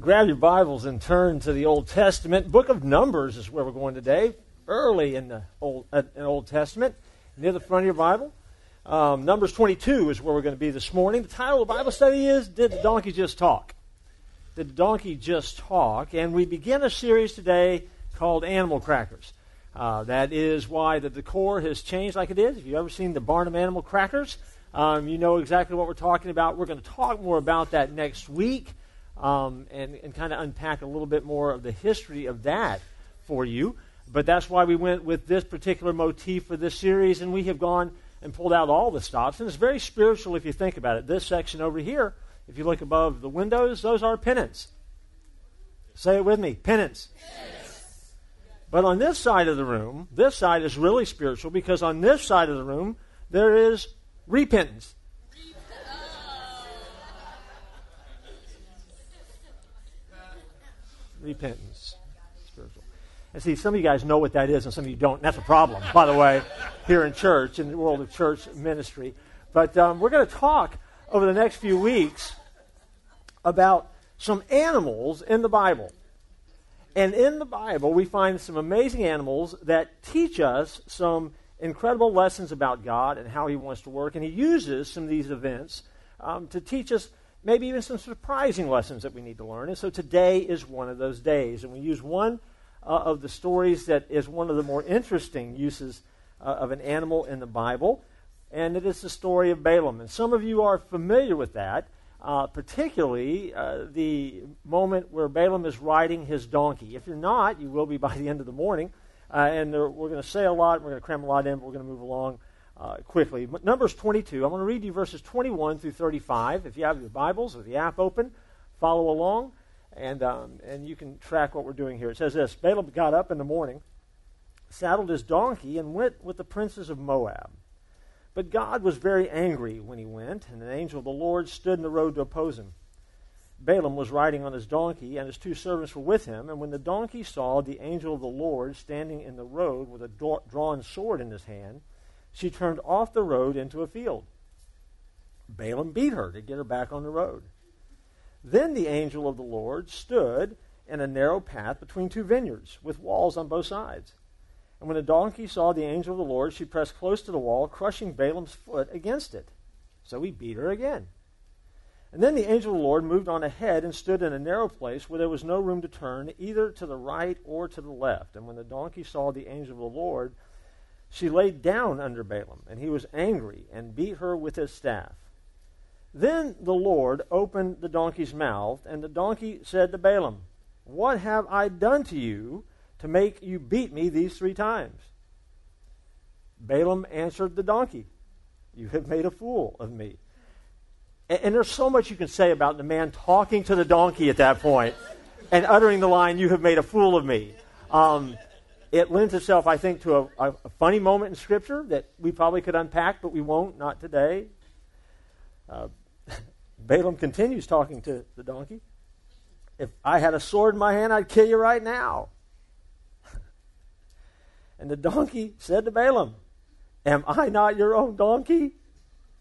grab your Bibles and turn to the Old Testament. Book of Numbers is where we're going today, early in the Old, uh, in Old Testament, near the front of your Bible. Um, Numbers 22 is where we're going to be this morning. The title of the Bible study is Did the Donkey Just Talk? Did the Donkey Just Talk? And we begin a series today called Animal Crackers. Uh, that is why the decor has changed like it is. If you've ever seen the Barnum Animal Crackers, um, you know exactly what we're talking about. We're going to talk more about that next week um, and, and kind of unpack a little bit more of the history of that for you. But that's why we went with this particular motif for this series, and we have gone and pulled out all the stops. And it's very spiritual if you think about it. This section over here, if you look above the windows, those are pennants. Say it with me pennants. But on this side of the room, this side is really spiritual because on this side of the room, there is repentance. Repentance. Spiritual. And see, some of you guys know what that is, and some of you don't. That's a problem, by the way, here in church, in the world of church ministry. But um, we're going to talk over the next few weeks about some animals in the Bible. And in the Bible, we find some amazing animals that teach us some incredible lessons about God and how He wants to work. And He uses some of these events um, to teach us maybe even some surprising lessons that we need to learn. And so today is one of those days. And we use one uh, of the stories that is one of the more interesting uses uh, of an animal in the Bible. And it is the story of Balaam. And some of you are familiar with that, uh, particularly uh, the moment where Balaam is riding his donkey. If you're not, you will be by the end of the morning. Uh, and there, we're going to say a lot, we're going to cram a lot in, but we're going to move along uh, quickly. Numbers 22, I'm going to read you verses 21 through 35. If you have your Bibles or the app open, follow along, and, um, and you can track what we're doing here. It says this Balaam got up in the morning, saddled his donkey, and went with the princes of Moab. But God was very angry when he went, and an angel of the Lord stood in the road to oppose him. Balaam was riding on his donkey, and his two servants were with him. And when the donkey saw the angel of the Lord standing in the road with a drawn sword in his hand, she turned off the road into a field. Balaam beat her to get her back on the road. Then the angel of the Lord stood in a narrow path between two vineyards, with walls on both sides. And when the donkey saw the angel of the Lord, she pressed close to the wall, crushing Balaam's foot against it. So he beat her again. And then the angel of the Lord moved on ahead and stood in a narrow place where there was no room to turn, either to the right or to the left. And when the donkey saw the angel of the Lord, she laid down under Balaam, and he was angry and beat her with his staff. Then the Lord opened the donkey's mouth, and the donkey said to Balaam, What have I done to you to make you beat me these three times? Balaam answered the donkey, You have made a fool of me. And, and there's so much you can say about the man talking to the donkey at that point and uttering the line, You have made a fool of me. Um, it lends itself, I think, to a, a, a, funny moment in Scripture that we probably could unpack, but we won't, not today. Uh, Balaam continues talking to the donkey. If I had a sword in my hand, I'd kill you right now. and the donkey said to Balaam, Am I not your own donkey,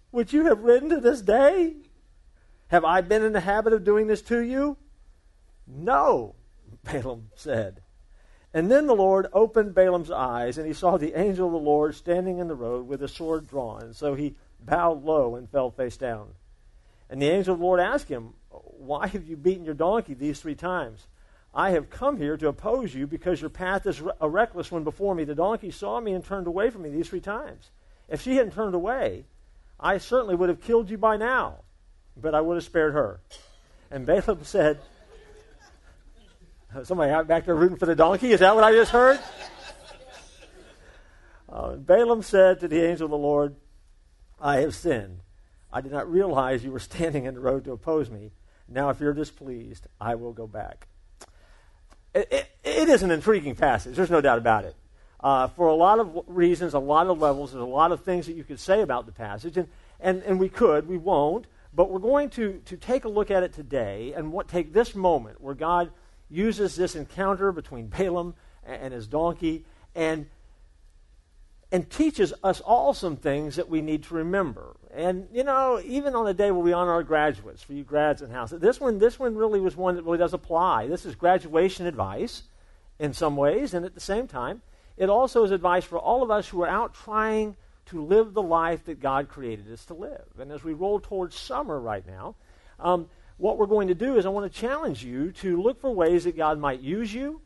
which you have ridden to this day? Have I been in the habit of doing this to you? No, Balaam said. And then the Lord opened Balaam's eyes, and he saw the angel of the Lord standing in the road with a sword drawn. So he bowed low and fell face down. And the angel of the Lord asked him, Why have you beaten your donkey these three times? I have come here to oppose you because your path is a reckless one before me. The donkey saw me and turned away from me these three times. If she hadn't turned away, I certainly would have killed you by now, but I would have spared her. And Balaam said, Somebody out back there rooting for the donkey? Is that what I just heard? Uh, Balaam said to the angel of the Lord, I have sinned. I did not realize you were standing in the road to oppose me. Now, if you're displeased, I will go back. It, it, it is an intriguing passage. There's no doubt about it. Uh, for a lot of reasons, a lot of levels, there's a lot of things that you could say about the passage, and, and, and we could, we won't, but we're going to, to take a look at it today and what, take this moment where God uses this encounter between Balaam and his donkey, and and teaches us all some things that we need to remember. And you know, even on the day where we honor our graduates, for you grads in house, this one, this one really was one that really does apply. This is graduation advice in some ways, and at the same time, it also is advice for all of us who are out trying to live the life that God created us to live. And as we roll towards summer right now, um, what we're going to do is I want to challenge you to look for ways that God might use you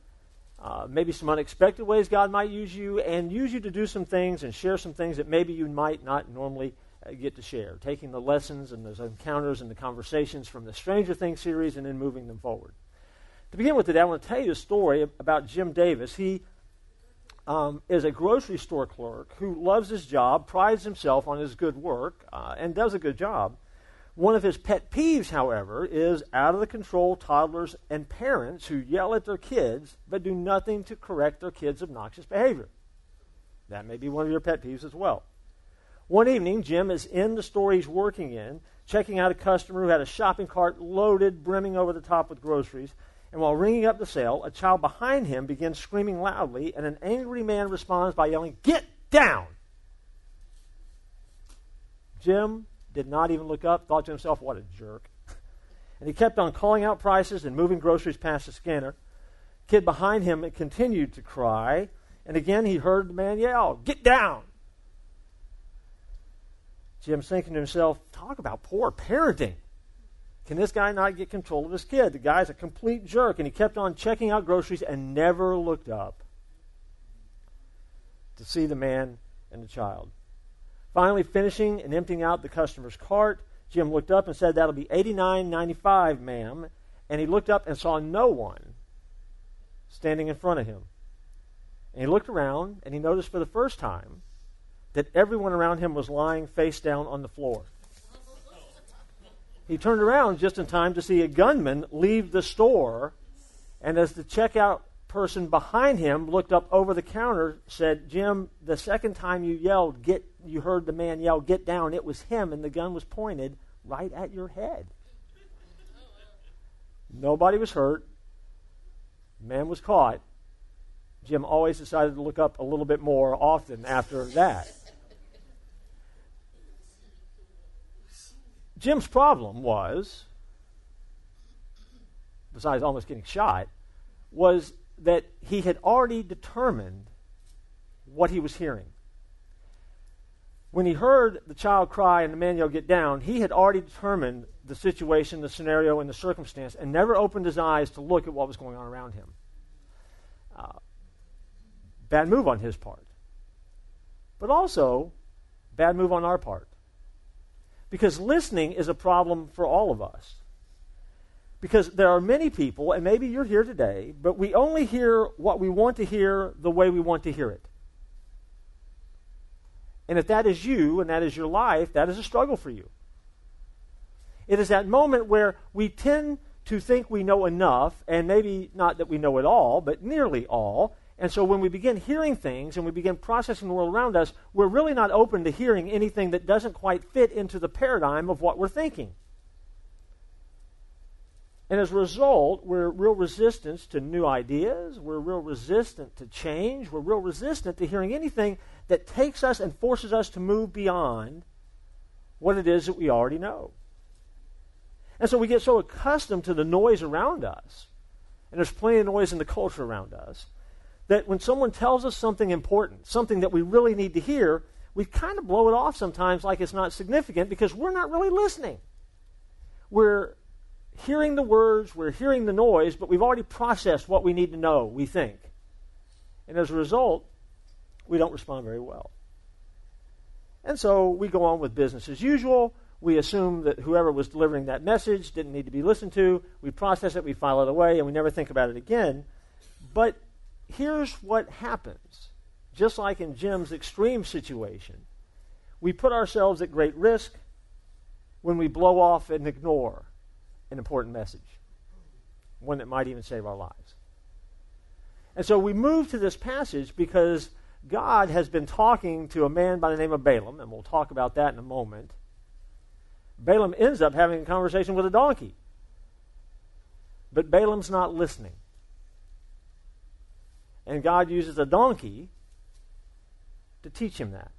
uh, maybe some unexpected ways God might use you, and use you to do some things and share some things that maybe you might not normally uh, get to share. Taking the lessons and those encounters and the conversations from the Stranger Things series and then moving them forward. To begin with today, I want to tell you a story about Jim Davis. He um, is a grocery store clerk who loves his job, prides himself on his good work, uh, and does a good job. One of his pet peeves, however, is out of the control toddlers and parents who yell at their kids but do nothing to correct their kids' obnoxious behavior. That may be one of your pet peeves as well. One evening, Jim is in the store he's working in, checking out a customer who had a shopping cart loaded, brimming over the top with groceries. And while ringing up the sale, a child behind him begins screaming loudly, and an angry man responds by yelling, Get down! Jim did not even look up, thought to himself, what a jerk. And he kept on calling out prices and moving groceries past the scanner. Kid behind him continued to cry, and again he heard the man yell, Get down! Jim's thinking to himself, Talk about poor parenting. Can this guy not get control of his kid? The guy's a complete jerk, and he kept on checking out groceries and never looked up to see the man and the child. Finally, finishing and emptying out the customer's cart, Jim looked up and said, That'll be $89.95, ma'am. And he looked up and saw no one standing in front of him. And he looked around and he noticed for the first time that everyone around him was lying face down on the floor. He turned around just in time to see a gunman leave the store, and as the checkout person behind him looked up over the counter, said, Jim, the second time you yelled, get, you heard the man yell, get down, it was him, and the gun was pointed right at your head. Nobody was hurt. Man was caught. Jim always decided to look up a little bit more often after that. Jim's problem was, besides almost getting shot, was that he had already determined what he was hearing. When he heard the child cry and the man yell, Get down, he had already determined the situation, the scenario, and the circumstance, and never opened his eyes to look at what was going on around him. Uh, bad move on his part. But also, bad move on our part. Because listening is a problem for all of us. Because there are many people, and maybe you're here today, but we only hear what we want to hear the way we want to hear it. And if that is you and that is your life, that is a struggle for you. It is that moment where we tend to think we know enough, and maybe not that we know it all, but nearly all. And so when we begin hearing things and we begin processing the world around us, we're really not open to hearing anything that doesn't quite fit into the paradigm of what we're thinking. And as a result, we're real resistant to new ideas. We're real resistant to change. We're real resistant to hearing anything that takes us and forces us to move beyond what it is that we already know. And so we get so accustomed to the noise around us, and there's plenty of noise in the culture around us, that when someone tells us something important, something that we really need to hear, we kind of blow it off sometimes like it's not significant because we're not really listening. We're hearing the words, we're hearing the noise, but we've already processed what we need to know, we think. And as a result, we don't respond very well. And so we go on with business as usual. We assume that whoever was delivering that message didn't need to be listened to. We process it, we file it away, and we never think about it again. But here's what happens. Just like in Jim's extreme situation, we put ourselves at great risk when we blow off and ignore an important message, one that might even save our lives. And so we move to this passage because God has been talking to a man by the name of Balaam, and we'll talk about that in a moment. Balaam ends up having a conversation with a donkey. But Balaam's not listening. And God uses a donkey to teach him that.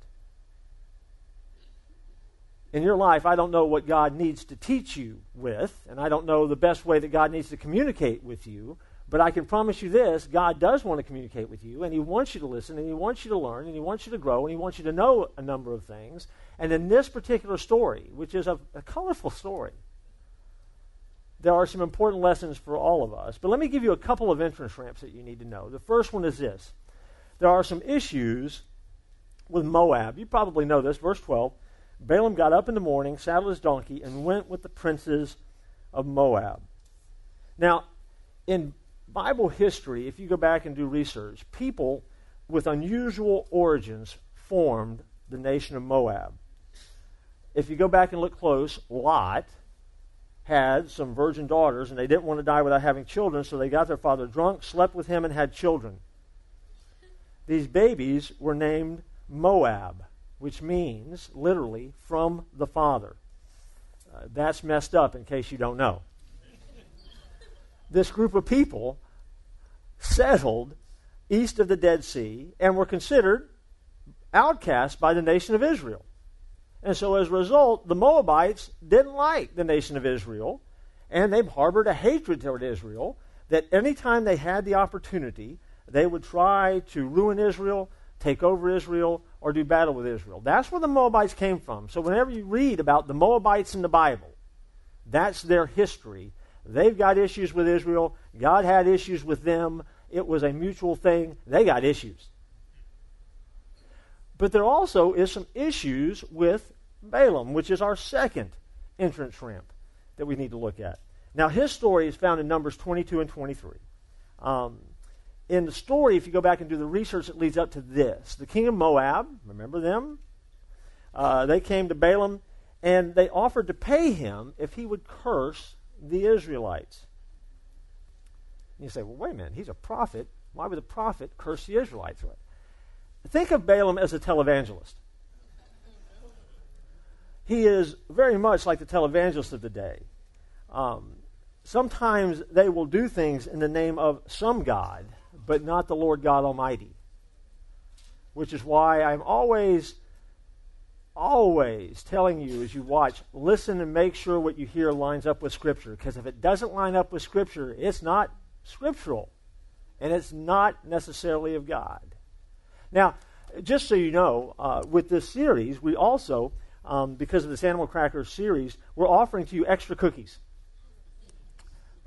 In your life, I don't know what God needs to teach you with, and I don't know the best way that God needs to communicate with you, but I can promise you this God does want to communicate with you, and He wants you to listen, and He wants you to learn, and He wants you to grow, and He wants you to know a number of things. And in this particular story, which is a, a colorful story, there are some important lessons for all of us. But let me give you a couple of entrance ramps that you need to know. The first one is this there are some issues with Moab. You probably know this. Verse 12 Balaam got up in the morning, saddled his donkey, and went with the princes of Moab. Now, in Bible history, if you go back and do research, people with unusual origins formed the nation of Moab. If you go back and look close, Lot had some virgin daughters, and they didn't want to die without having children, so they got their father drunk, slept with him, and had children. These babies were named Moab which means literally from the Father. Uh, that's messed up in case you don't know. this group of people settled east of the Dead Sea and were considered outcasts by the nation of Israel. And so as a result, the Moabites didn't like the nation of Israel, and they harbored a hatred toward Israel that anytime they had the opportunity, they would try to ruin Israel, take over Israel, or do battle with Israel. That's where the Moabites came from. So whenever you read about the Moabites in the Bible, that's their history. They've got issues with Israel. God had issues with them. It was a mutual thing. They got issues. But there also is some issues with Balaam, which is our second entrance ramp that we need to look at. Now, his story is found in Numbers 22 and 23. Um, in the story, if you go back and do the research that leads up to this, the king of Moab, remember them? Uh, they came to Balaam and they offered to pay him if he would curse the Israelites. And you say, well, wait a minute, he's a prophet. Why would a prophet curse the Israelites? Think of Balaam as a televangelist. He is very much like the televangelist of the day. Um, sometimes they will do things in the name of some God but not the Lord God Almighty. Which is why I'm always, always telling you as you watch, listen and make sure what you hear lines up with Scripture. Because if it doesn't line up with Scripture, it's not scriptural. And it's not necessarily of God. Now, just so you know, uh, with this series, we also, um, because of this Animal Crackers series, we're offering to you extra cookies.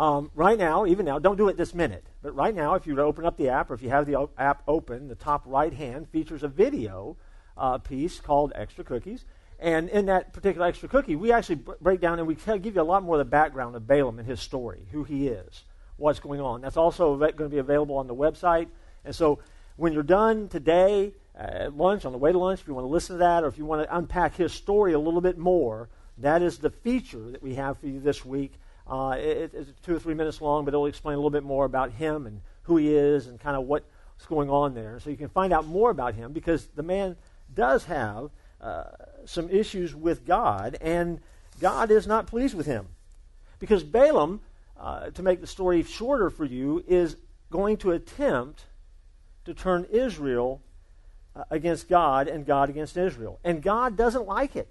Um, right now, even now, don't do it this minute, but right now, if you open up the app or if you have the app open, the top right hand features a video uh, piece called Extra Cookies. And in that particular extra cookie, we actually b- break down and we give you a lot more of the background of Balaam and his story, who he is, what's going on. That's also going to be available on the website. And so when you're done today uh, at lunch, on the way to lunch, if you want to listen to that or if you want to unpack his story a little bit more, that is the feature that we have for you this week. Uh, it, it's two or three minutes long, but it'll explain a little bit more about him and who he is and kind of what's going on there. So you can find out more about him because the man does have uh, some issues with God, and God is not pleased with him. Because Balaam, uh, to make the story shorter for you, is going to attempt to turn Israel uh, against God and God against Israel. And God doesn't like it.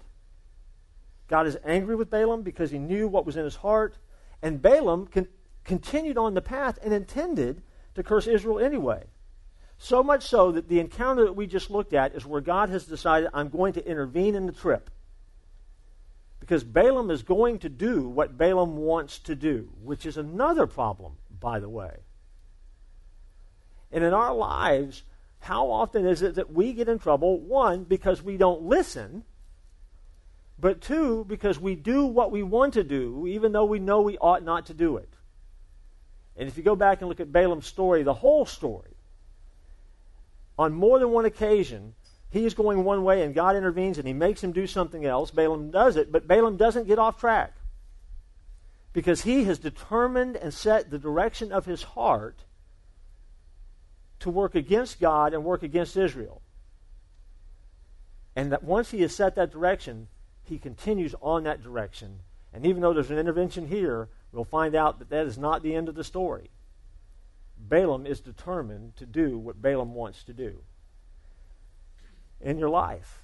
God is angry with Balaam because he knew what was in his heart. And Balaam con- continued on the path and intended to curse Israel anyway. So much so that the encounter that we just looked at is where God has decided, I'm going to intervene in the trip. Because Balaam is going to do what Balaam wants to do, which is another problem, by the way. And in our lives, how often is it that we get in trouble? One, because we don't listen but two, because we do what we want to do, even though we know we ought not to do it. And if you go back and look at Balaam's story, the whole story, on more than one occasion, he is going one way and God intervenes and he makes him do something else. Balaam does it, but Balaam doesn't get off track because he has determined and set the direction of his heart to work against God and work against Israel. And that once he has set that direction, he continues on that direction. And even though there's an intervention here, we'll find out that that is not the end of the story. Balaam is determined to do what Balaam wants to do. in your life.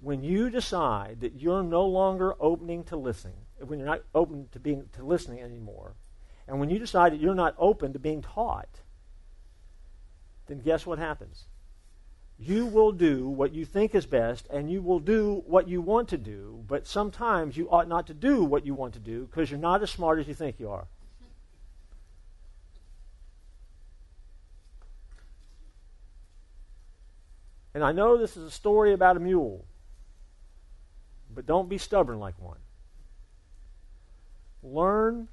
When you decide that you're no longer opening to listening, when you're not open to being to listening anymore, and when you decide that you're not open to being taught, then guess what happens? You will do what you think is best, and you will do what you want to do, but sometimes you ought not to do what you want to do because you're not as smart as you think you are. And I know this is a story about a mule, but don't be stubborn like one. Learn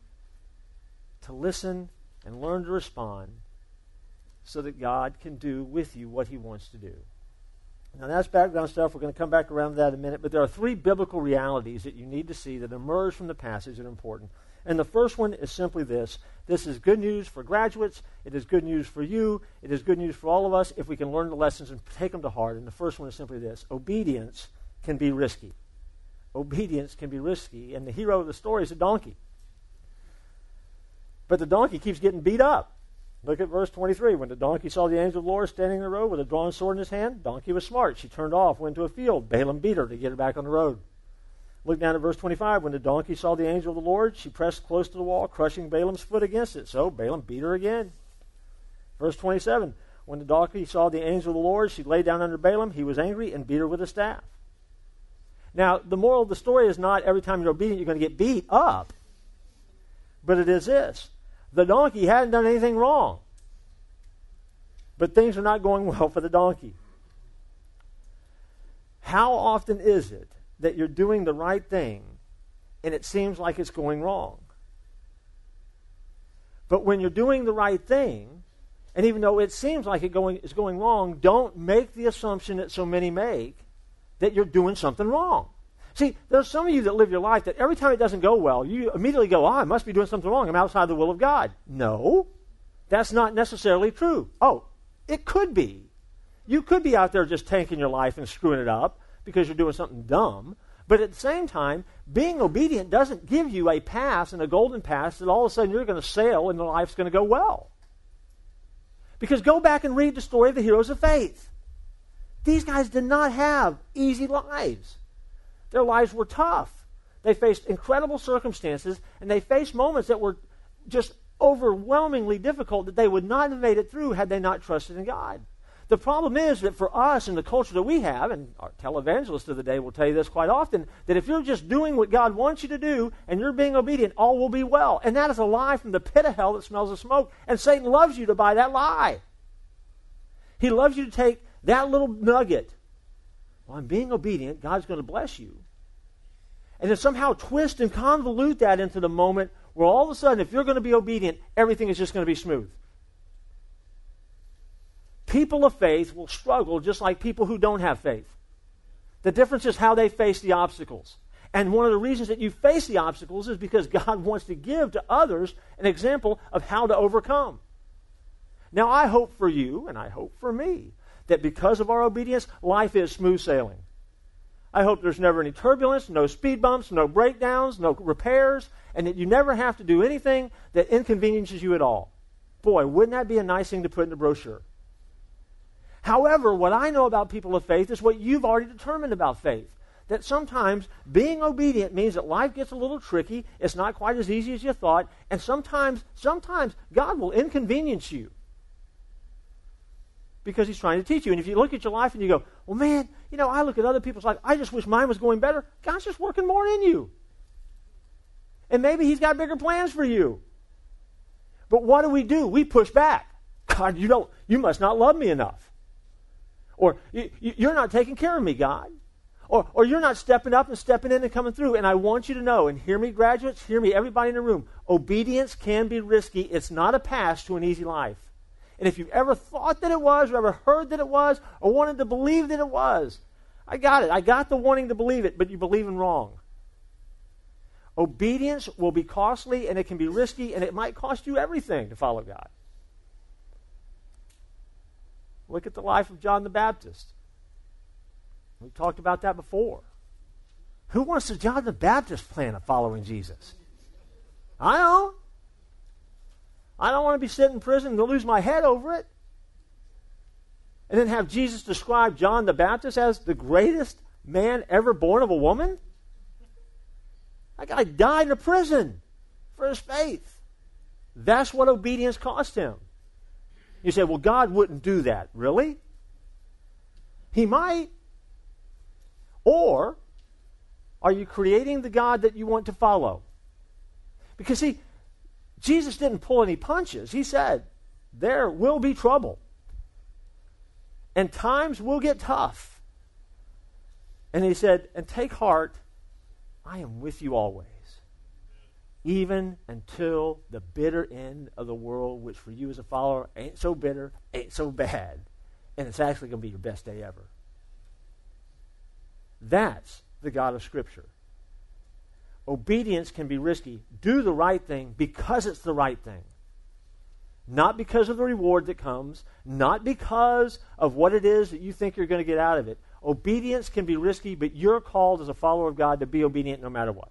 to listen and learn to respond so that God can do with you what he wants to do. Now, that's background stuff. We're going to come back around to that in a minute. But there are three biblical realities that you need to see that emerge from the passage that are important. And the first one is simply this this is good news for graduates. It is good news for you. It is good news for all of us if we can learn the lessons and take them to heart. And the first one is simply this obedience can be risky. Obedience can be risky. And the hero of the story is a donkey. But the donkey keeps getting beat up. Look at verse 23. When the donkey saw the angel of the Lord standing in the road with a drawn sword in his hand, donkey was smart. She turned off, went to a field. Balaam beat her to get her back on the road. Look down at verse 25. When the donkey saw the angel of the Lord, she pressed close to the wall, crushing Balaam's foot against it. So Balaam beat her again. Verse 27. When the donkey saw the angel of the Lord, she lay down under Balaam. He was angry and beat her with a staff. Now, the moral of the story is not every time you're obedient, you're going to get beat up. But it is this the donkey hadn't done anything wrong. But things are not going well for the donkey. How often is it that you're doing the right thing and it seems like it's going wrong. But when you're doing the right thing, and even though it seems like it going, is going wrong, don't make the assumption that so many make that you're doing something wrong. See, there's some of you that live your life that every time it doesn't go well, you immediately go, oh, I must be doing something wrong. I'm outside the will of God. No, that's not necessarily true. Oh, it could be. You could be out there just tanking your life and screwing it up because you're doing something dumb. But at the same time, being obedient doesn't give you a pass and a golden pass that all of a sudden you're going to sail and life's going to go well. Because go back and read the story of the heroes of faith. These guys did not have easy lives. Their lives were tough. They faced incredible circumstances, and they faced moments that were just overwhelmingly difficult that they would not have made it through had they not trusted in God. The problem is that for us in the culture that we have, and our televangelists of the day will tell you this quite often, that if you're just doing what God wants you to do and you're being obedient, all will be well. And that is a lie from the pit of hell that smells of smoke. And Satan loves you to buy that lie. He loves you to take that little nugget. Well, I'm being obedient. God's going to bless you. And then somehow twist and convolute that into the moment where all of a sudden, if you're going to be obedient, everything is just going to be smooth. People of faith will struggle just like people who don't have faith. The difference is how they face the obstacles. And one of the reasons that you face the obstacles is because God wants to give to others an example of how to overcome. Now, I hope for you, and I hope for me, that because of our obedience, life is smooth sailing. I hope there's never any turbulence, no speed bumps, no breakdowns, no repairs, and that you never have to do anything that inconveniences you at all. Boy, wouldn't that be a nice thing to put in the brochure? However, what I know about people of faith is what you've already determined about faith. That sometimes being obedient means that life gets a little tricky, it's not quite as easy as you thought, and sometimes, sometimes God will inconvenience you because he's trying to teach you. And if you look at your life and you go, well, man, you know, I look at other people's life, I just wish mine was going better. God's just working more in you. And maybe he's got bigger plans for you. But what do we do? We push back. God, you don't, you must not love me enough. Or you're not taking care of me, God. Or, or you're not stepping up and stepping in and coming through. And I want you to know, and hear me, graduates, hear me, everybody in the room. Obedience can be risky. It's not a pass to an easy life. And if you've ever thought that it was, or ever heard that it was, or wanted to believe that it was, I got it. I got the wanting to believe it, but you're believing wrong. Obedience will be costly, and it can be risky, and it might cost you everything to follow God. Look at the life of John the Baptist. We've talked about that before. Who wants the John the Baptist plan of following Jesus? I don't. I don't want to be sitting in prison and lose my head over it. and then have Jesus describe John the Baptist as the greatest man ever born of a woman? That guy died in a prison for his faith. That's what obedience cost him. You say, well, God wouldn't do that. Really? He might. Or are you creating the God that you want to follow? Because, see, Jesus didn't pull any punches. He said, there will be trouble. And times will get tough. And he said, and take heart, I am with you always even until the bitter end of the world, which for you as a follower ain't so bitter, ain't so bad, and it's actually going to be your best day ever. That's the God of Scripture. Obedience can be risky. Do the right thing because it's the right thing. Not because of the reward that comes, not because of what it is that you think you're going to get out of it. Obedience can be risky, but you're called as a follower of God to be obedient no matter what.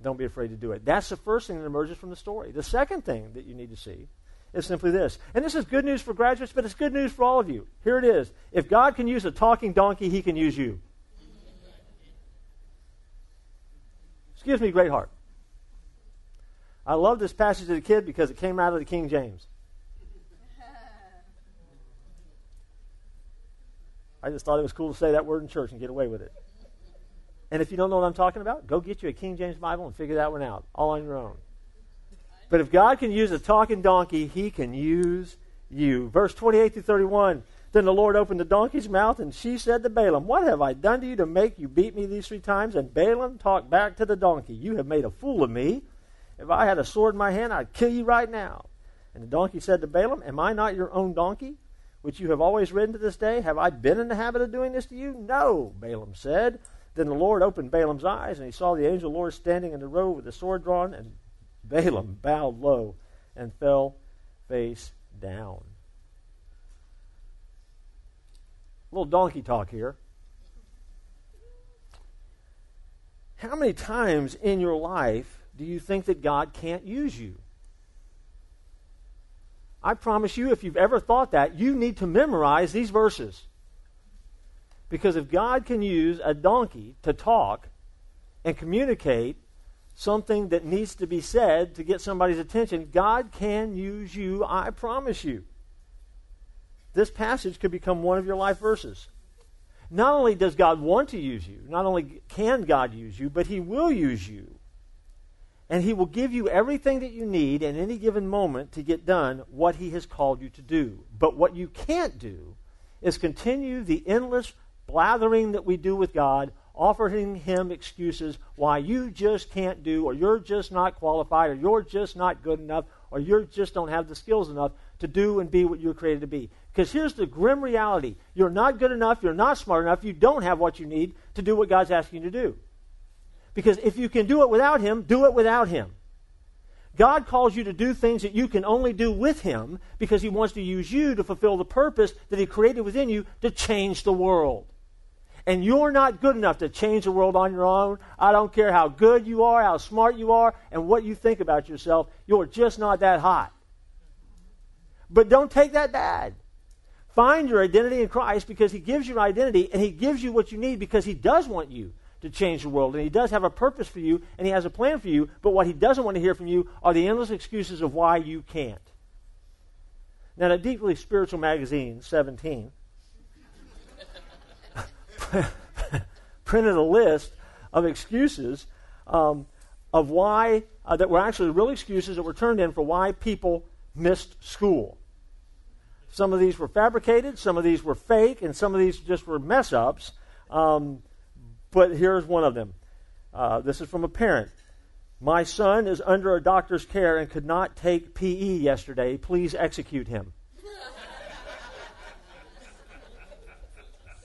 Don't be afraid to do it. That's the first thing that emerges from the story. The second thing that you need to see is simply this. And this is good news for graduates, but it's good news for all of you. Here it is. If God can use a talking donkey, he can use you. Excuse me, great heart. I love this passage as a kid because it came out of the King James. I just thought it was cool to say that word in church and get away with it. And if you don't know what I'm talking about, go get you a King James Bible and figure that one out all on your own. But if God can use a talking donkey, he can use you. Verse 28 to 31. Then the Lord opened the donkey's mouth, and she said to Balaam, What have I done to you to make you beat me these three times? And Balaam talked back to the donkey, You have made a fool of me. If I had a sword in my hand, I'd kill you right now. And the donkey said to Balaam, Am I not your own donkey, which you have always ridden to this day? Have I been in the habit of doing this to you? No, Balaam said. Then the Lord opened Balaam's eyes, and he saw the angel of the Lord standing in the road with the sword drawn, and Balaam bowed low and fell face down. A little donkey talk here. How many times in your life do you think that God can't use you? I promise you, if you've ever thought that, you need to memorize these verses. Because if God can use a donkey to talk and communicate something that needs to be said to get somebody's attention, God can use you, I promise you. This passage could become one of your life verses. Not only does God want to use you, not only can God use you, but He will use you. And He will give you everything that you need in any given moment to get done what He has called you to do. But what you can't do is continue the endless blathering that we do with God, offering Him excuses why you just can't do, or you're just not qualified, or you're just not good enough, or you just don't have the skills enough to do and be what you're created to be. Because here's the grim reality you're not good enough, you're not smart enough, you don't have what you need to do what God's asking you to do. Because if you can do it without Him, do it without Him. God calls you to do things that you can only do with Him because He wants to use you to fulfill the purpose that He created within you to change the world and you're not good enough to change the world on your own, I don't care how good you are, how smart you are, and what you think about yourself, you're just not that hot. But don't take that bad. Find your identity in Christ because He gives you an identity and He gives you what you need because He does want you to change the world. And He does have a purpose for you and He has a plan for you. But what He doesn't want to hear from you are the endless excuses of why you can't. Now, the Deeply Spiritual Magazine, 17, printed a list of excuses um, of why, uh, that were actually real excuses that were turned in for why people missed school. Some of these were fabricated, some of these were fake, and some of these just were mess ups. Um, but here's one of them. Uh, this is from a parent. My son is under a doctor's care and could not take PE yesterday. Please execute him.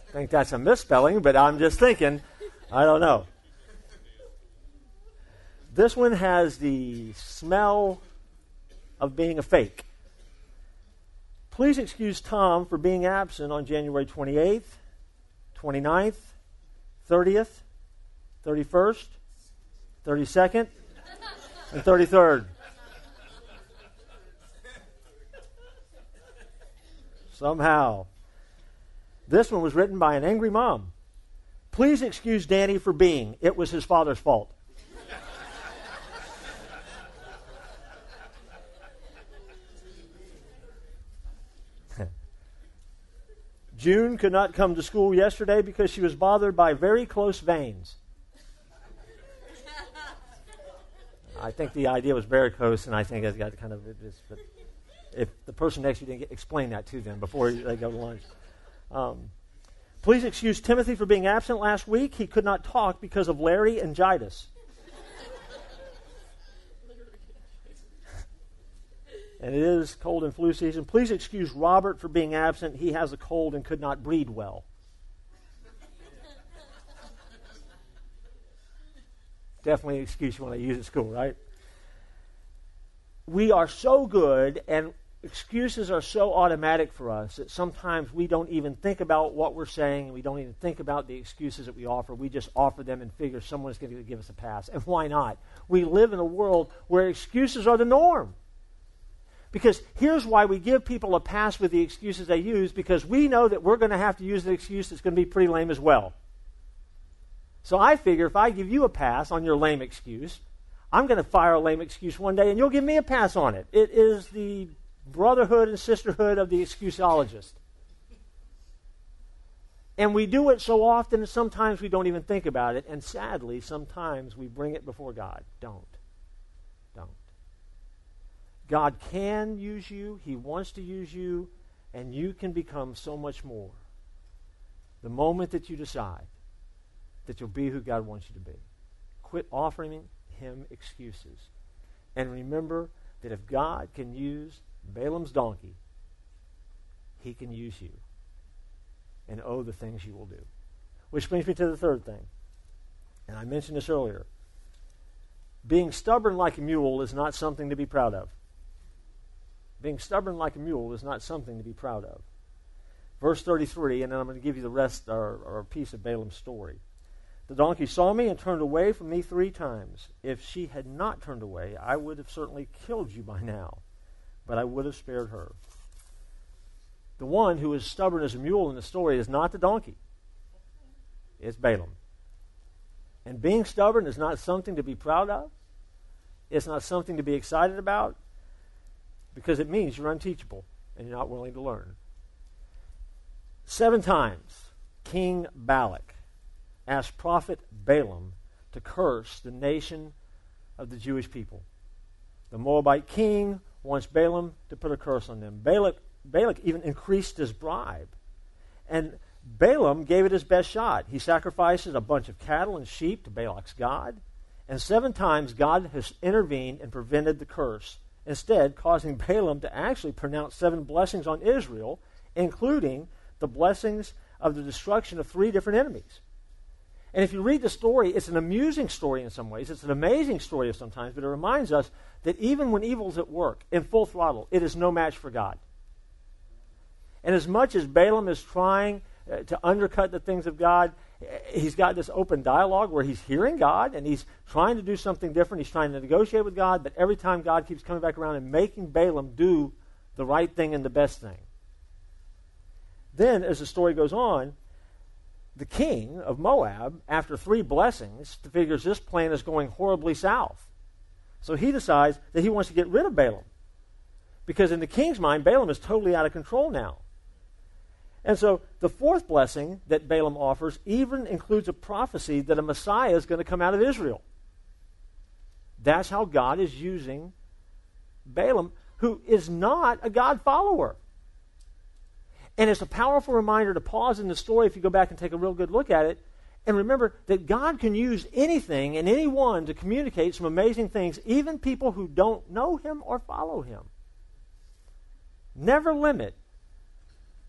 I think that's a misspelling, but I'm just thinking, I don't know. This one has the smell of being a fake. Please excuse Tom for being absent on January 28th, 29th, 30th, 31st, 32nd, and 33rd. somehow. This one was written by an angry mom. Please excuse Danny for being. It was his father's fault. June could not come to school yesterday because she was bothered by very close veins. I think the idea was varicose, and I think it got kind of just. But if the person next to you didn't get, explain that to them before they go to lunch. Um, please excuse Timothy for being absent last week. He could not talk because of and it is cold and flu season. Please excuse Robert for being absent. He has a cold and could not breathe well. Definitely an excuse you want to use at school, right? We are so good, and excuses are so automatic for us that sometimes we don't even think about what we're saying. And we don't even think about the excuses that we offer. We just offer them and figure someone's going to give us a pass. And why not? We live in a world where excuses are the norm. Because here's why we give people a pass with the excuses they use because we know that we're going to have to use the excuse that's going to be pretty lame as well. So I figure if I give you a pass on your lame excuse, I'm going to fire a lame excuse one day and you'll give me a pass on it. It is the brotherhood and sisterhood of the excuseologist. And we do it so often, sometimes we don't even think about it. And sadly, sometimes we bring it before God. Don't. God can use you, He wants to use you, and you can become so much more. The moment that you decide that you'll be who God wants you to be, quit offering Him excuses. And remember that if God can use Balaam's donkey, He can use you. And oh, the things you will do. Which brings me to the third thing. And I mentioned this earlier. Being stubborn like a mule is not something to be proud of. Being stubborn like a mule is not something to be proud of. Verse 33, and then I'm going to give you the rest or, a piece of Balaam's story. The donkey saw me and turned away from me three times. If she had not turned away, I would have certainly killed you by now, but I would have spared her. The one who is stubborn as a mule in the story is not the donkey, it's Balaam. And being stubborn is not something to be proud of, it's not something to be excited about, because it means you're unteachable and you're not willing to learn. Seven times, King Balak asked prophet Balaam to curse the nation of the Jewish people. The Moabite king wants Balaam to put a curse on them. Balak, Balak even increased his bribe. And Balaam gave it his best shot. He sacrifices a bunch of cattle and sheep to Balak's God. And seven times God has intervened and prevented the curse instead causing Balaam to actually pronounce seven blessings on Israel, including the blessings of the destruction of three different enemies. And if you read the story, it's an amusing story in some ways. It's an amazing story sometimes, but it reminds us that even when evil's at work in full throttle, it is no match for God. And as much as Balaam is trying uh, to undercut the things of God, he's got this open dialogue where he's hearing God and he's trying to do something different. He's trying to negotiate with God, but every time God keeps coming back around and making Balaam do the right thing and the best thing. Then, as the story goes on, the king of Moab, after three blessings, figures this plan is going horribly south. So he decides that he wants to get rid of Balaam. Because in the king's mind, Balaam is totally out of control now. And so the fourth blessing that Balaam offers even includes a prophecy that a Messiah is going to come out of Israel. That's how God is using Balaam, who is not a God follower. And it's a powerful reminder to pause in the story if you go back and take a real good look at it. And remember that God can use anything and anyone to communicate some amazing things, even people who don't know Him or follow Him. Never limit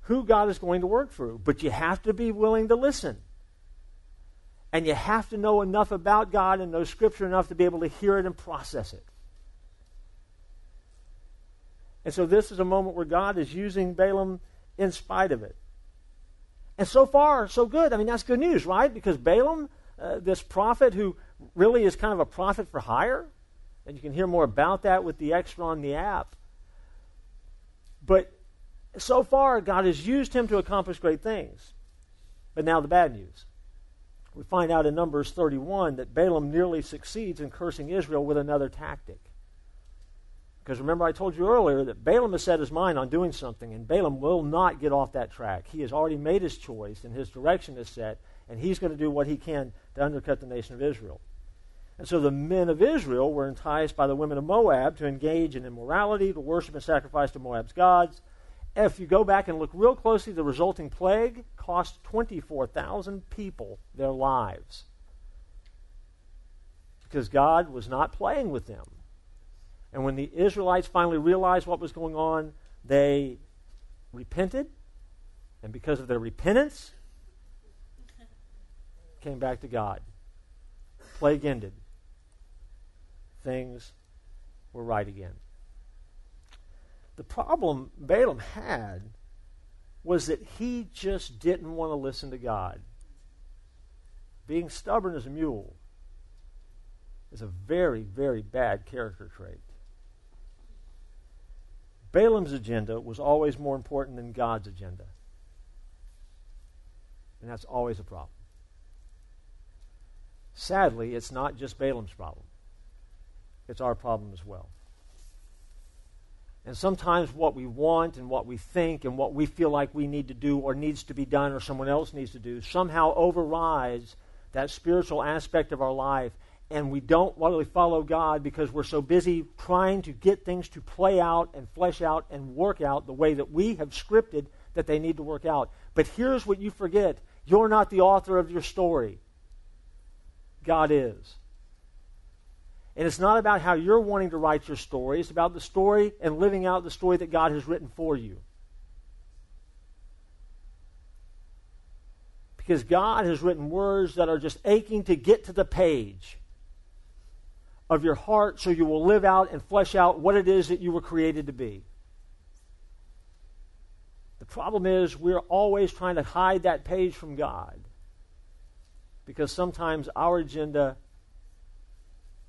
who God is going to work through, but you have to be willing to listen. And you have to know enough about God and know Scripture enough to be able to hear it and process it. And so this is a moment where God is using Balaam in spite of it. And so far, so good. I mean, that's good news, right? Because Balaam, uh, this prophet who really is kind of a prophet for hire, and you can hear more about that with the extra on the app. But So far, God has used him to accomplish great things. But now the bad news. We find out in Numbers 31 that Balaam nearly succeeds in cursing Israel with another tactic. Because remember, I told you earlier that Balaam has set his mind on doing something, and Balaam will not get off that track. He has already made his choice, and his direction is set, and he's going to do what he can to undercut the nation of Israel. And so the men of Israel were enticed by the women of Moab to engage in immorality, to worship and sacrifice to Moab's gods. If you go back and look real closely, the resulting plague cost 24,000 people their lives. Because God was not playing with them. And when the Israelites finally realized what was going on, they repented. And because of their repentance, came back to God. Plague ended. Things were right again. The problem Balaam had was that he just didn't want to listen to God. Being stubborn as a mule is a very, very bad character trait. Balaam's agenda was always more important than God's agenda. And that's always a problem. Sadly, it's not just Balaam's problem, it's our problem as well. And sometimes what we want and what we think and what we feel like we need to do or needs to be done or someone else needs to do somehow overrides that spiritual aspect of our life and we don't really follow God because we're so busy trying to get things to play out and flesh out and work out the way that we have scripted that they need to work out. But here's what you forget you're not the author of your story, God is. And it's not about how you're wanting to write your story, it's about the story and living out the story that God has written for you. Because God has written words that are just aching to get to the page of your heart so you will live out and flesh out what it is that you were created to be. The problem is we're always trying to hide that page from God because sometimes our agenda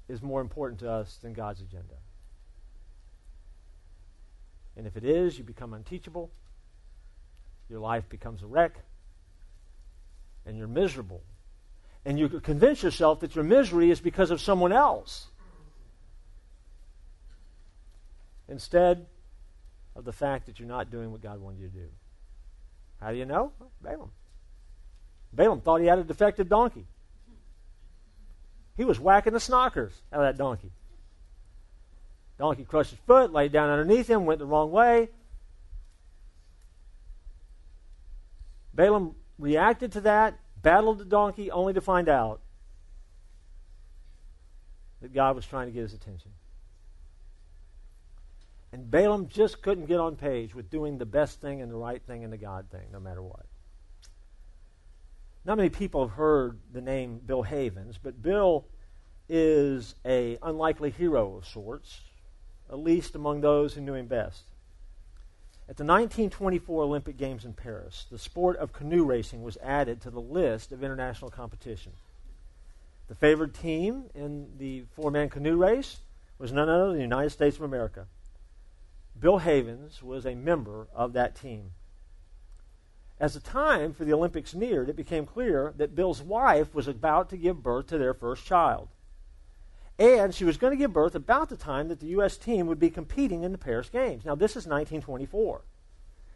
is more important to us than God's agenda. And if it is, you become unteachable, your life becomes a wreck, and you're miserable and you convince yourself that your misery is because of someone else instead of the fact that you're not doing what God wanted you to do. How do you know? Balaam. Balaam thought he had a defective donkey. He was whacking the snockers out of that donkey. Donkey crushed his foot, laid down underneath him, went the wrong way. Balaam reacted to that, battled the donkey, only to find out that God was trying to get his attention. And Balaam just couldn't get on page with doing the best thing and the right thing and the God thing, no matter what. Not many people have heard the name Bill Havens, but Bill is a unlikely hero of sorts, at least among those who knew him best. At the 1924 Olympic Games in Paris, the sport of canoe racing was added to the list of international competition. The favored team in the four man canoe race was none other than the United States of America. Bill Havens was a member of that team. As the time for the Olympics neared, it became clear that Bill's wife was about to give birth to their first child. And she was going to give birth about the time that the U.S. team would be competing in the Paris Games. Now, this is 1924.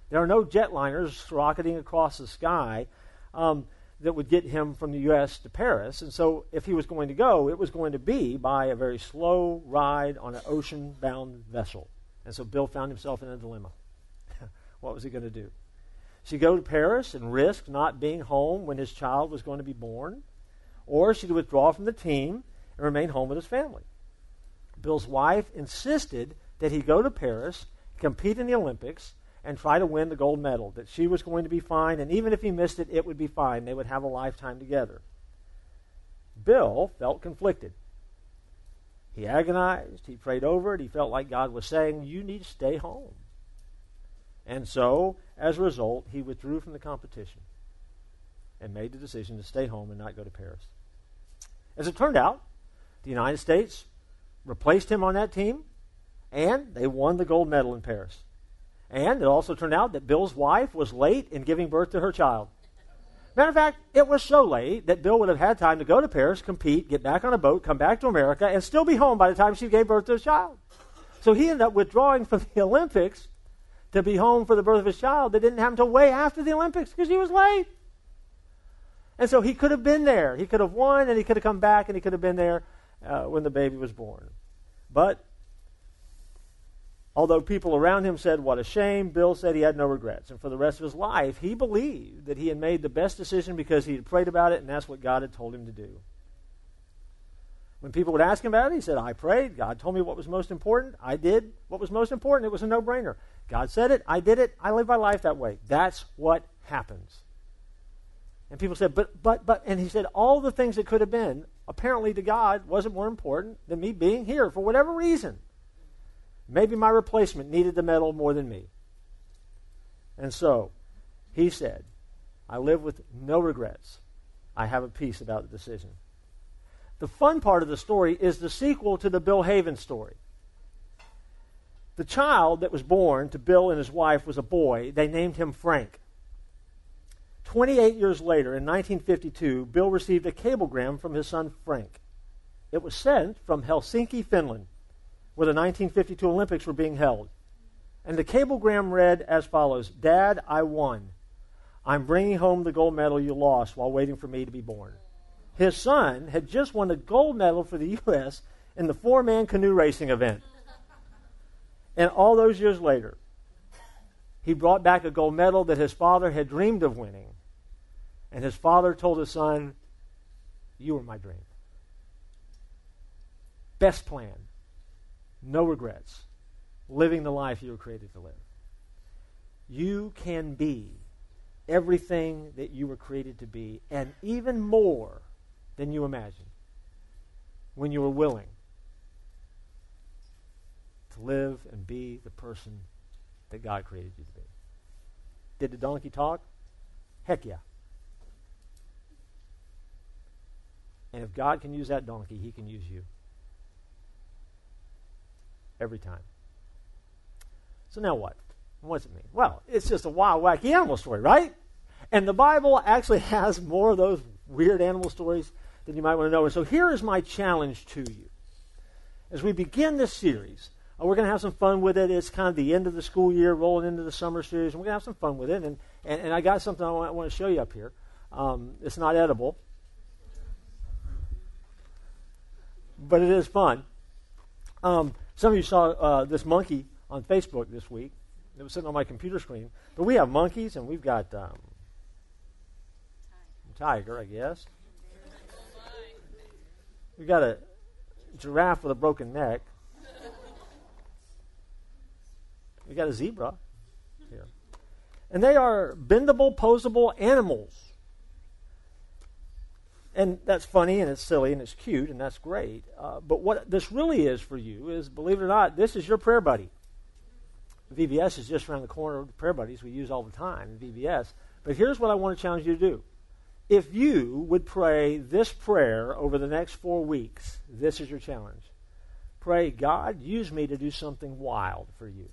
There are no jetliners rocketing across the sky um, that would get him from the U.S. to Paris. And so, if he was going to go, it was going to be by a very slow ride on an ocean bound vessel. And so, Bill found himself in a dilemma. what was he going to do? He go to Paris and risk not being home when his child was going to be born? Or he withdraw from the team and remain home with his family. Bill's wife insisted that he go to Paris, compete in the Olympics, and try to win the gold medal, that she was going to be fine, and even if he missed it, it would be fine. They would have a lifetime together. Bill felt conflicted. He agonized, he prayed over it, he felt like God was saying, You need to stay home. And so, as a result, he withdrew from the competition and made the decision to stay home and not go to Paris. As it turned out, the United States replaced him on that team, and they won the gold medal in Paris. And it also turned out that Bill's wife was late in giving birth to her child. Matter of fact, it was so late that Bill would have had time to go to Paris, compete, get back on a boat, come back to America, and still be home by the time she gave birth to his child. So he ended up withdrawing from the Olympics to be home for the birth of his child that didn't happen until way after the Olympics because he was late. And so he could have been there. He could have won and he could have come back and he could have been there uh, when the baby was born. But although people around him said, What a shame, Bill said he had no regrets. And for the rest of his life, he believed that he had made the best decision because he had prayed about it and that's what God had told him to do. When people would ask him about it, he said, I prayed. God told me what was most important. I did what was most important. It was a no brainer. God said it. I did it. I live my life that way. That's what happens. And people said, but, but, but, and he said, all the things that could have been, apparently to God, wasn't more important than me being here for whatever reason. Maybe my replacement needed the medal more than me. And so, he said, I live with no regrets. I have a peace about the decision. The fun part of the story is the sequel to the Bill Haven story. The child that was born to Bill and his wife was a boy. They named him Frank. 28 years later, in 1952, Bill received a cablegram from his son Frank. It was sent from Helsinki, Finland, where the 1952 Olympics were being held. And the cablegram read as follows Dad, I won. I'm bringing home the gold medal you lost while waiting for me to be born. His son had just won a gold medal for the U.S. in the four man canoe racing event. And all those years later, he brought back a gold medal that his father had dreamed of winning and his father told his son, You were my dream. Best plan. No regrets. Living the life you were created to live. You can be everything that you were created to be, and even more than you imagine when you are willing to live and be the person that God created you to be. Did the donkey talk? Heck yeah. And if God can use that donkey, he can use you. Every time. So now what? What's it mean? Well, it's just a wild, wacky animal story, right? And the Bible actually has more of those weird animal stories than you might want to know. And so here is my challenge to you. As we begin this series, uh, we're going to have some fun with it. It's kind of the end of the school year, rolling into the summer series, and we're going to have some fun with it. And, and, and I got something I want, I want to show you up here. Um, it's not edible, but it is fun. Um, some of you saw uh, this monkey on Facebook this week. It was sitting on my computer screen. But we have monkeys, and we've got um, tiger, I guess. We've got a giraffe with a broken neck. We got a zebra here. And they are bendable, posable animals. And that's funny and it's silly and it's cute and that's great. Uh, but what this really is for you is, believe it or not, this is your prayer buddy. VBS is just around the corner of the prayer buddies we use all the time in VBS. But here's what I want to challenge you to do. If you would pray this prayer over the next four weeks, this is your challenge. Pray, God, use me to do something wild for you.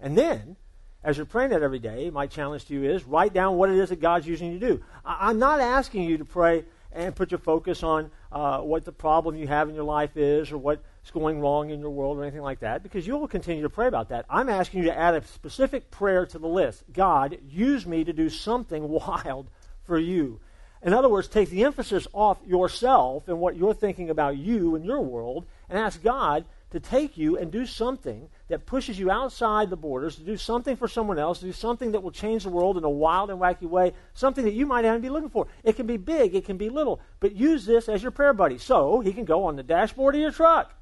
And then as you're praying that every day, my challenge to you is write down what it is that God's using you to do. I, am not asking you to pray and put your focus on uh, what the problem you have in your life is or what's going wrong in your world or anything like that, because you will continue to pray about that. I'm asking you to add a specific prayer to the list. God, use me to do something wild for you. In other words, take the emphasis off yourself and what you're thinking about you and your world and ask God to take you and do something that pushes you outside the borders, to do something for someone else, to do something that will change the world in a wild and wacky way, something that you might not be looking for. It can be big, it can be little, but use this as your prayer buddy. So he can go on the dashboard of your truck.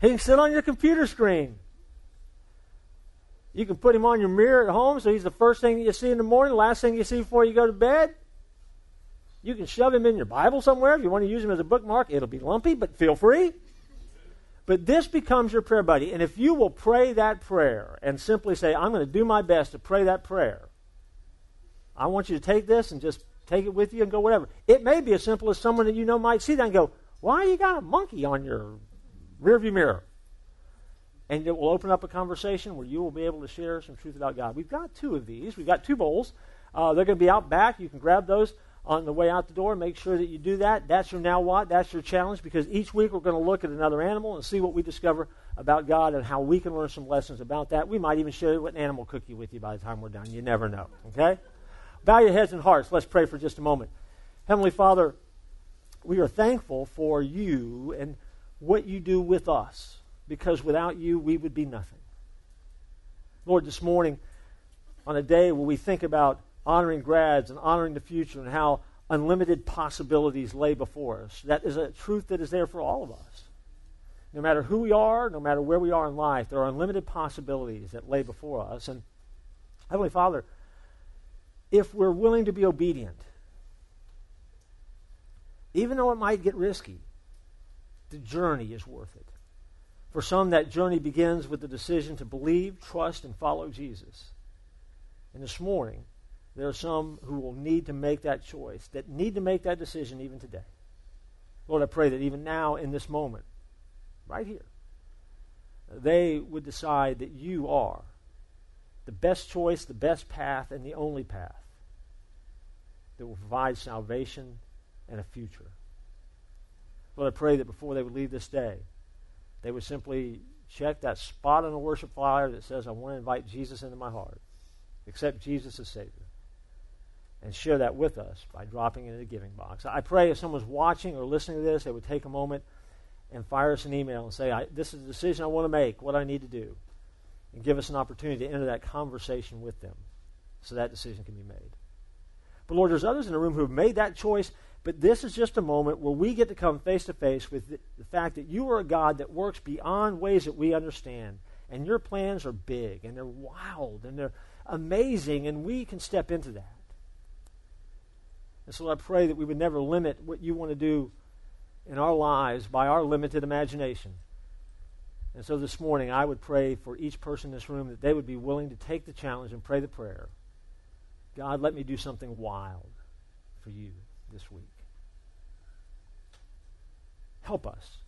he can sit on your computer screen. You can put him on your mirror at home so he's the first thing that you see in the morning, last thing you see before you go to bed. You can shove him in your Bible somewhere if you want to use him as a bookmark. It'll be lumpy, but feel free. But this becomes your prayer buddy. And if you will pray that prayer and simply say, I'm going to do my best to pray that prayer, I want you to take this and just take it with you and go whatever. It may be as simple as someone that you know might see that and go, Why you got a monkey on your rearview mirror? And it will open up a conversation where you will be able to share some truth about God. We've got two of these. We've got two bowls. Uh, they're going to be out back. You can grab those on the way out the door. Make sure that you do that. That's your now what? That's your challenge because each week we're going to look at another animal and see what we discover about God and how we can learn some lessons about that. We might even share an animal cookie with you by the time we're done. You never know. Okay? Bow your heads and hearts. Let's pray for just a moment. Heavenly Father, we are thankful for you and what you do with us because without you, we would be nothing. Lord, this morning, on a day where we think about honoring grads and honoring the future and how unlimited possibilities lay before us, that is a truth that is there for all of us. No matter who we are, no matter where we are in life, there are unlimited possibilities that lay before us. And Heavenly Father, if we're willing to be obedient, even though it might get risky, the journey is worth it. For some, that journey begins with the decision to believe, trust, and follow Jesus. And this morning, there are some who will need to make that choice, that need to make that decision even today. Lord, I pray that even now, in this moment, right here, they would decide that you are the best choice, the best path, and the only path that will provide salvation and a future. Lord, I pray that before they would leave this day, they would simply check that spot on the worship flyer that says, I want to invite Jesus into my heart, accept Jesus as Savior, and share that with us by dropping it in the giving box. I pray if someone's watching or listening to this, they would take a moment and fire us an email and say, This is a decision I want to make, what I need to do, and give us an opportunity to enter that conversation with them so that decision can be made. But Lord, there's others in the room who have made that choice but this is just a moment where we get to come face to face with the, the, fact that you are a God that works beyond ways that we understand. And your plans are big and they're wild and they're amazing, and we can step into that. And so I pray that we would never limit what you want to do in our lives by our limited imagination. And so this morning, I would pray for each person in this room that they would be willing to take the challenge and pray the prayer God, let me do something wild for you this week. Help us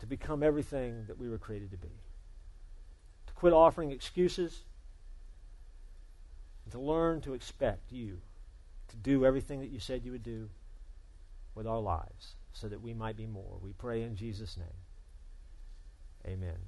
to become everything that we were created to be. To quit offering excuses and to learn to expect you to do everything that you said you would do with our lives so that we might be more. We pray in Jesus' name. Amen.